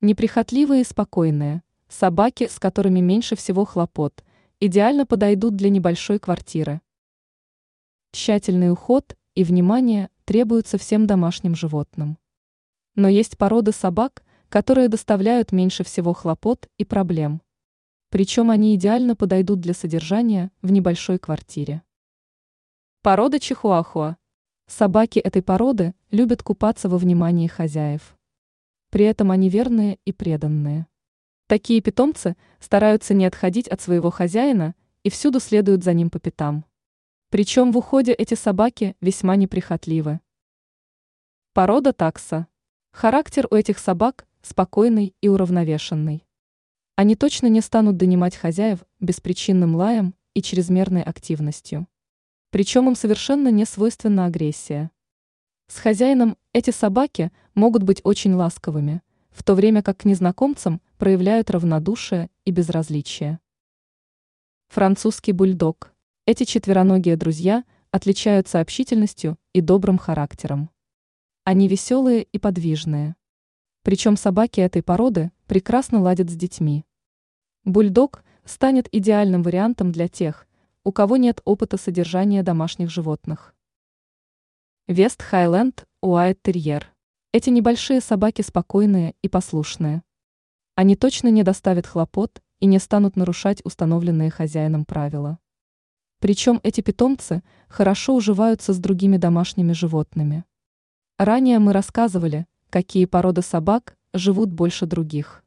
Неприхотливые и спокойные, собаки, с которыми меньше всего хлопот, идеально подойдут для небольшой квартиры. Тщательный уход и внимание требуются всем домашним животным. Но есть породы собак, которые доставляют меньше всего хлопот и проблем. Причем они идеально подойдут для содержания в небольшой квартире. Порода чихуахуа. Собаки этой породы любят купаться во внимании хозяев. При этом они верные и преданные. Такие питомцы стараются не отходить от своего хозяина и всюду следуют за ним по пятам. Причем в уходе эти собаки весьма неприхотливы. Порода такса. Характер у этих собак спокойный и уравновешенный. Они точно не станут донимать хозяев беспричинным лаем и чрезмерной активностью. Причем им совершенно не свойственна агрессия. С хозяином эти собаки могут быть очень ласковыми, в то время как к незнакомцам проявляют равнодушие и безразличие. Французский бульдог. Эти четвероногие друзья отличаются общительностью и добрым характером. Они веселые и подвижные. Причем собаки этой породы прекрасно ладят с детьми. Бульдог станет идеальным вариантом для тех, у кого нет опыта содержания домашних животных. Вест Хайленд Уайт Терьер. Эти небольшие собаки спокойные и послушные. Они точно не доставят хлопот и не станут нарушать установленные хозяином правила. Причем эти питомцы хорошо уживаются с другими домашними животными. Ранее мы рассказывали, какие породы собак живут больше других.